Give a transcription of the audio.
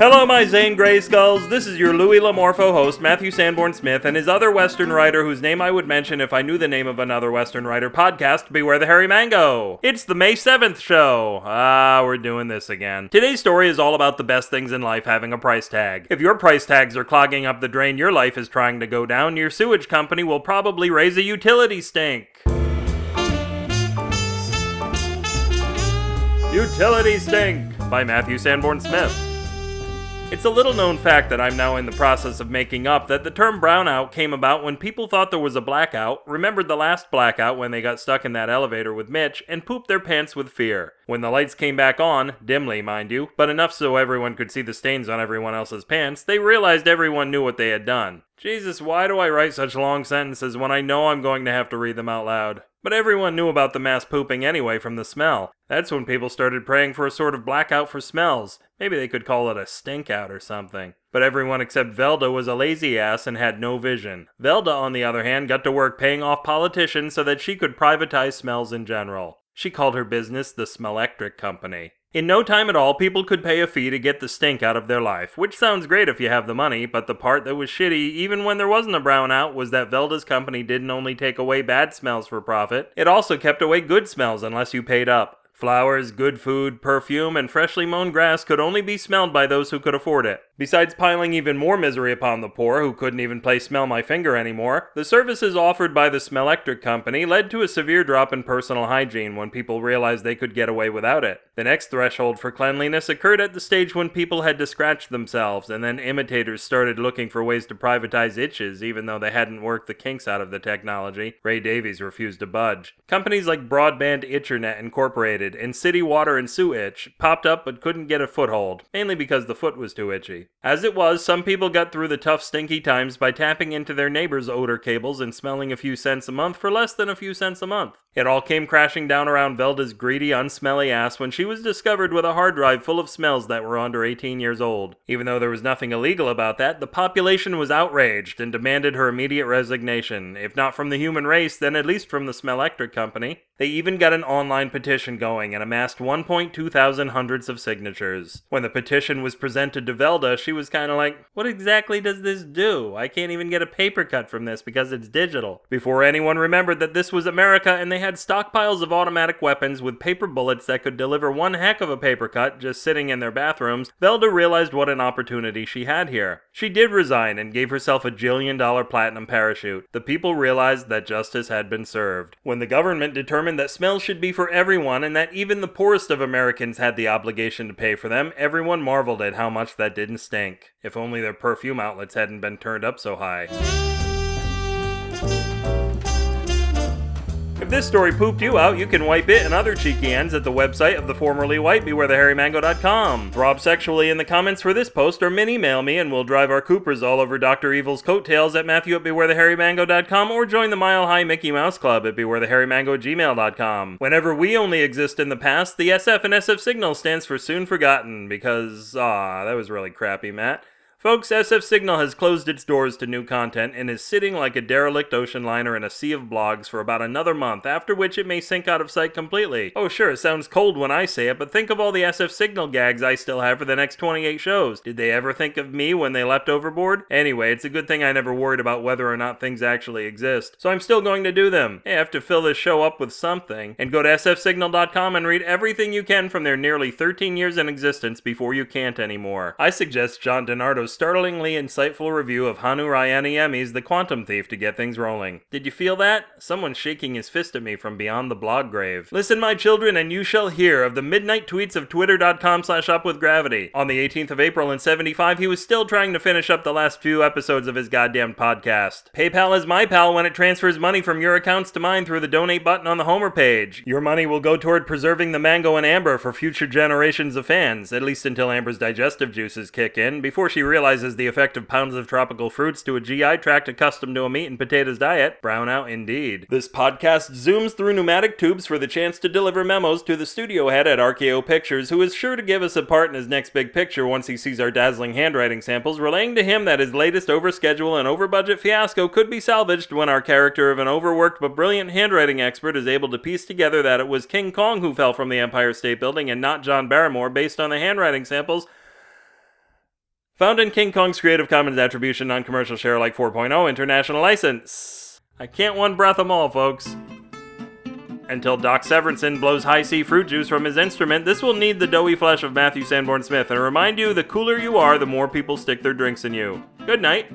Hello, my Zane Grey Skulls. This is your Louis Lamorpho host, Matthew Sanborn Smith, and his other Western writer, whose name I would mention if I knew the name of another Western writer podcast, Beware the Hairy Mango. It's the May 7th show. Ah, we're doing this again. Today's story is all about the best things in life having a price tag. If your price tags are clogging up the drain your life is trying to go down, your sewage company will probably raise a utility stink. Utility Stink by Matthew Sanborn Smith. It's a little known fact that I'm now in the process of making up that the term brownout came about when people thought there was a blackout, remembered the last blackout when they got stuck in that elevator with Mitch, and pooped their pants with fear. When the lights came back on, dimly mind you, but enough so everyone could see the stains on everyone else's pants, they realized everyone knew what they had done. Jesus, why do I write such long sentences when I know I'm going to have to read them out loud? But everyone knew about the mass pooping anyway from the smell. That's when people started praying for a sort of blackout for smells. Maybe they could call it a stink out or something. But everyone except Velda was a lazy ass and had no vision. Velda, on the other hand, got to work paying off politicians so that she could privatize smells in general. She called her business the Smellectric Company. In no time at all, people could pay a fee to get the stink out of their life, which sounds great if you have the money, but the part that was shitty, even when there wasn't a brownout, was that Velda's company didn't only take away bad smells for profit, it also kept away good smells unless you paid up. Flowers, good food, perfume, and freshly mown grass could only be smelled by those who could afford it. Besides piling even more misery upon the poor, who couldn't even play Smell My Finger anymore, the services offered by the Smellectric Company led to a severe drop in personal hygiene when people realized they could get away without it. The next threshold for cleanliness occurred at the stage when people had to scratch themselves, and then imitators started looking for ways to privatize itches even though they hadn't worked the kinks out of the technology. Ray Davies refused to budge. Companies like Broadband Itchernet Incorporated and City Water and Sew Itch popped up but couldn't get a foothold, mainly because the foot was too itchy. As it was, some people got through the tough, stinky times by tapping into their neighbor's odor cables and smelling a few cents a month for less than a few cents a month. It all came crashing down around Velda's greedy, unsmelly ass when she was discovered with a hard drive full of smells that were under 18 years old. Even though there was nothing illegal about that, the population was outraged and demanded her immediate resignation, if not from the human race, then at least from the Smellectric Company. They even got an online petition going and amassed 1.2 thousand hundreds of signatures. When the petition was presented to Velda, she was kind of like, What exactly does this do? I can't even get a paper cut from this because it's digital. Before anyone remembered that this was America and they had stockpiles of automatic weapons with paper bullets that could deliver one heck of a paper cut just sitting in their bathrooms, Velda realized what an opportunity she had here. She did resign and gave herself a jillion dollar platinum parachute. The people realized that justice had been served. When the government determined that smells should be for everyone and that even the poorest of Americans had the obligation to pay for them, everyone marveled at how much that didn't stink. If only their perfume outlets hadn't been turned up so high. If this story pooped you out, you can wipe it and other cheeky ends at the website of the formerly white bewarethehairymango.com. Drop sexually in the comments for this post or min email me and we'll drive our Coopers all over Dr. Evil's coattails at Matthew at bewarethehairymango.com or join the Mile High Mickey Mouse Club at bewarethehairymango@gmail.com. Whenever we only exist in the past, the SF and SF signal stands for soon forgotten because, ah, that was really crappy, Matt. Folks, SF Signal has closed its doors to new content and is sitting like a derelict ocean liner in a sea of blogs for about another month, after which it may sink out of sight completely. Oh, sure, it sounds cold when I say it, but think of all the SF Signal gags I still have for the next 28 shows. Did they ever think of me when they leapt overboard? Anyway, it's a good thing I never worried about whether or not things actually exist, so I'm still going to do them. I have to fill this show up with something, and go to sfsignal.com and read everything you can from their nearly 13 years in existence before you can't anymore. I suggest John DeNardo's startlingly insightful review of Hannu Rajaniemi's The Quantum Thief to get things rolling. Did you feel that? Someone's shaking his fist at me from beyond the blog grave. Listen, my children, and you shall hear of the midnight tweets of twitter.com slash upwithgravity. On the 18th of April in 75, he was still trying to finish up the last few episodes of his goddamn podcast. PayPal is my pal when it transfers money from your accounts to mine through the donate button on the Homer page. Your money will go toward preserving the mango and amber for future generations of fans, at least until Amber's digestive juices kick in, before she realizes realizes the effect of pounds of tropical fruits to a GI tract accustomed to a meat and potatoes diet. Brownout indeed. This podcast zooms through pneumatic tubes for the chance to deliver memos to the studio head at RKO Pictures, who is sure to give us a part in his next big picture once he sees our dazzling handwriting samples, relaying to him that his latest overschedule and over-budget fiasco could be salvaged when our character of an overworked but brilliant handwriting expert is able to piece together that it was King Kong who fell from the Empire State Building and not John Barrymore based on the handwriting samples Found in King Kong's Creative Commons Attribution Non Commercial Share Alike 4.0 International License. I can't one breath them all, folks. Until Doc Severinsen blows high C fruit juice from his instrument, this will need the doughy flesh of Matthew Sanborn Smith and remind you the cooler you are, the more people stick their drinks in you. Good night.